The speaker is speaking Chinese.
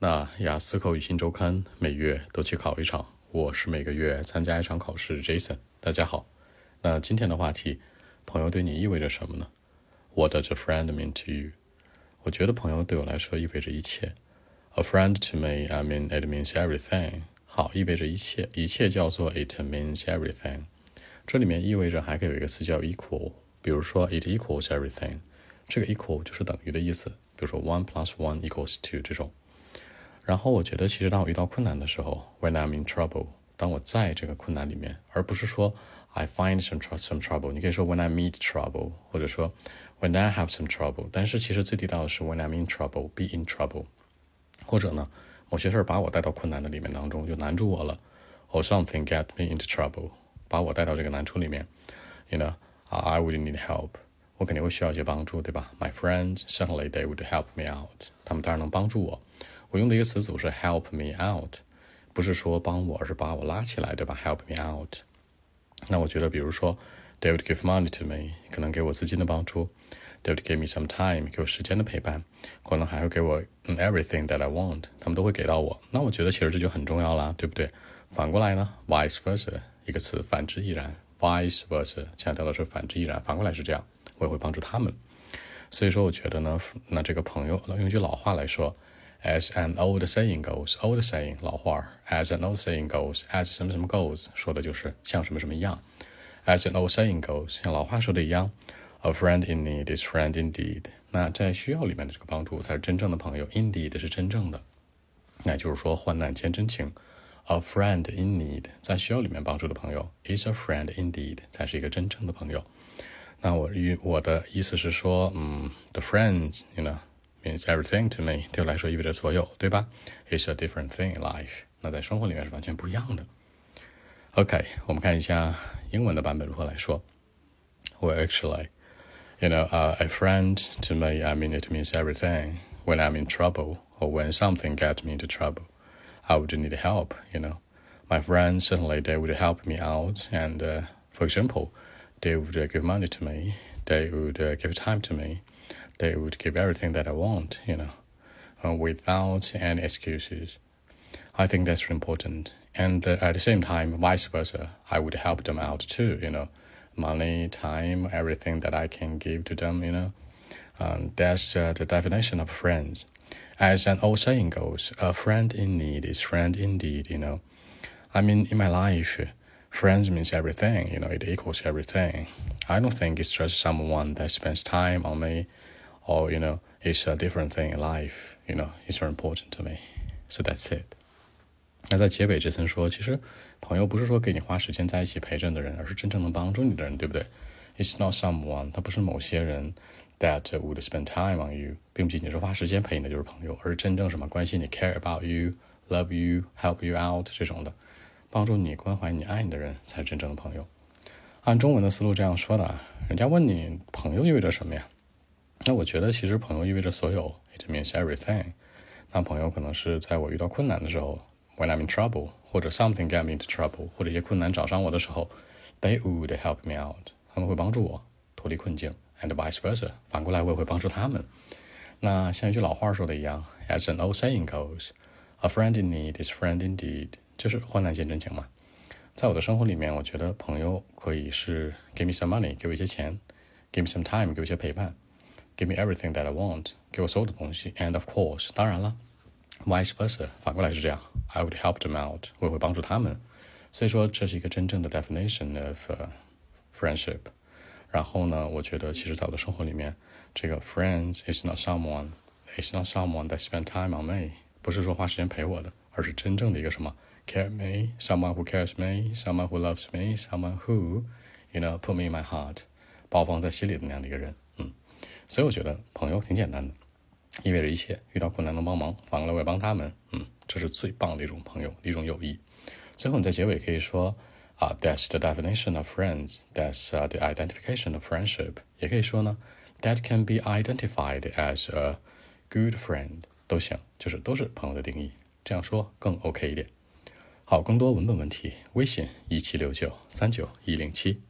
那雅思口语新周刊每月都去考一场，我是每个月参加一场考试。Jason，大家好。那今天的话题，朋友对你意味着什么呢？What does a friend mean to you？我觉得朋友对我来说意味着一切。A friend to me, I mean it means everything。好，意味着一切，一切叫做 it means everything。这里面意味着还可以有一个词叫 equal，比如说 it equals everything，这个 equal 就是等于的意思。比如说 one plus one equals two 这种。然后我觉得，其实当我遇到困难的时候，when I'm in trouble，当我在这个困难里面，而不是说 I find some some trouble，你可以说 when I meet trouble，或者说 when I have some trouble。但是其实最地道的是 when I'm in trouble，be in trouble。或者呢，某些事儿把我带到困难的里面当中，就难住我了，or something get me into trouble，把我带到这个难处里面，you know，I would need help，我肯定会需要一些帮助，对吧？My friends certainly they would help me out，他们当然能帮助我。 我用的一个词组是 help me out，不是说帮我，而是把我拉起来，对吧？help me out。那我觉得，比如说，they would give money to me，可能给我资金的帮助；they would give me some time，给我时间的陪伴；可能还会给我 everything that I want，他们都会给到我。那我觉得其实这就很重要啦，对不对？反过来呢，vice versa，一个词，反之亦然。vice versa 强调的是反之亦然，反过来是这样，我也会帮助他们。所以说，我觉得呢，那这个朋友，用一句老话来说。As an old saying goes, old saying 老话儿，as an old saying goes, as 什么什么 goes 说的就是像什么什么样。As an old saying goes，像老话说的一样，A friend in need is friend indeed。那在需要里面的这个帮助才是真正的朋友，indeed 是真正的。那就是说患难见真情，A friend in need 在需要里面帮助的朋友，is a friend indeed 才是一个真正的朋友。那我与我的意思是说，嗯，the friends，you know。means everything to me，对我来说意味着所有，对吧？It's a different thing in life。那在生活里面是完全不一样的。OK，我们看一下英文的版本如何来说。Well, actually, you know, uh, a friend to me, I mean, it means everything. When I'm in trouble or when something gets me into trouble, I would need help. You know, my friends certainly they would help me out, and uh, for example, they would uh, give money to me. They would uh, give time to me they would give everything that I want, you know, uh, without any excuses. I think that's important. And uh, at the same time, vice versa, I would help them out too, you know, money, time, everything that I can give to them, you know. Um, that's uh, the definition of friends. As an old saying goes, a friend in need is friend indeed, you know. I mean, in my life, friends means everything, you know, it equals everything. I don't think it's just someone that spends time on me or you know it's a different thing in life you know it's very important to me so that's it 那在结尾这层说其实朋友不是说给你花时间在一起陪着的人而是真正能帮助你的人对不对 it's not someone 他不是某些人 that would spend time on you 并不仅仅是花时间陪你的就是朋友而是真正什么关心你 care about you love you help you out 这种的帮助你关怀你爱你的人才是真正的朋友按中文的思路这样说的啊人家问你朋友意味着什么呀那我觉得，其实朋友意味着所有，it means everything。那朋友可能是在我遇到困难的时候，when I'm in trouble，或者 something get me into trouble，或者一些困难找上我的时候，they would help me out，他们会帮助我脱离困境，and vice versa，反过来我也会帮助他们。那像一句老话说的一样，as an old saying goes，a friend in need is friend indeed，就是患难见真情嘛。在我的生活里面，我觉得朋友可以是 give me some money，给我一些钱；give me some time，给我一些陪伴。Give me everything that I want，给我所有的东西。And of course，当然了，vice versa，反过来是这样。I would help them out，我也会帮助他们。所以说，这是一个真正的 definition of、uh, friendship。然后呢，我觉得其实在我的生活里面，这个 friends is not someone，is not someone that spend time on me，不是说花时间陪我的，而是真正的一个什么 care me，someone who cares me，someone who loves me，someone who you know put me in my heart，把我放在心里的那样的一个人。 所以我觉得朋友挺简单的，意味着一切。遇到困难能帮忙，反过来我也帮他们。嗯，这是最棒的一种朋友，一种友谊。最后你在结尾可以说啊，That's the definition of friends. That's the identification of friendship. 也可以说呢，That can be identified as a good friend 都行，就是都是朋友的定义。这样说更 OK 一点。好，更多文本问题，微信一七六九三九一零七。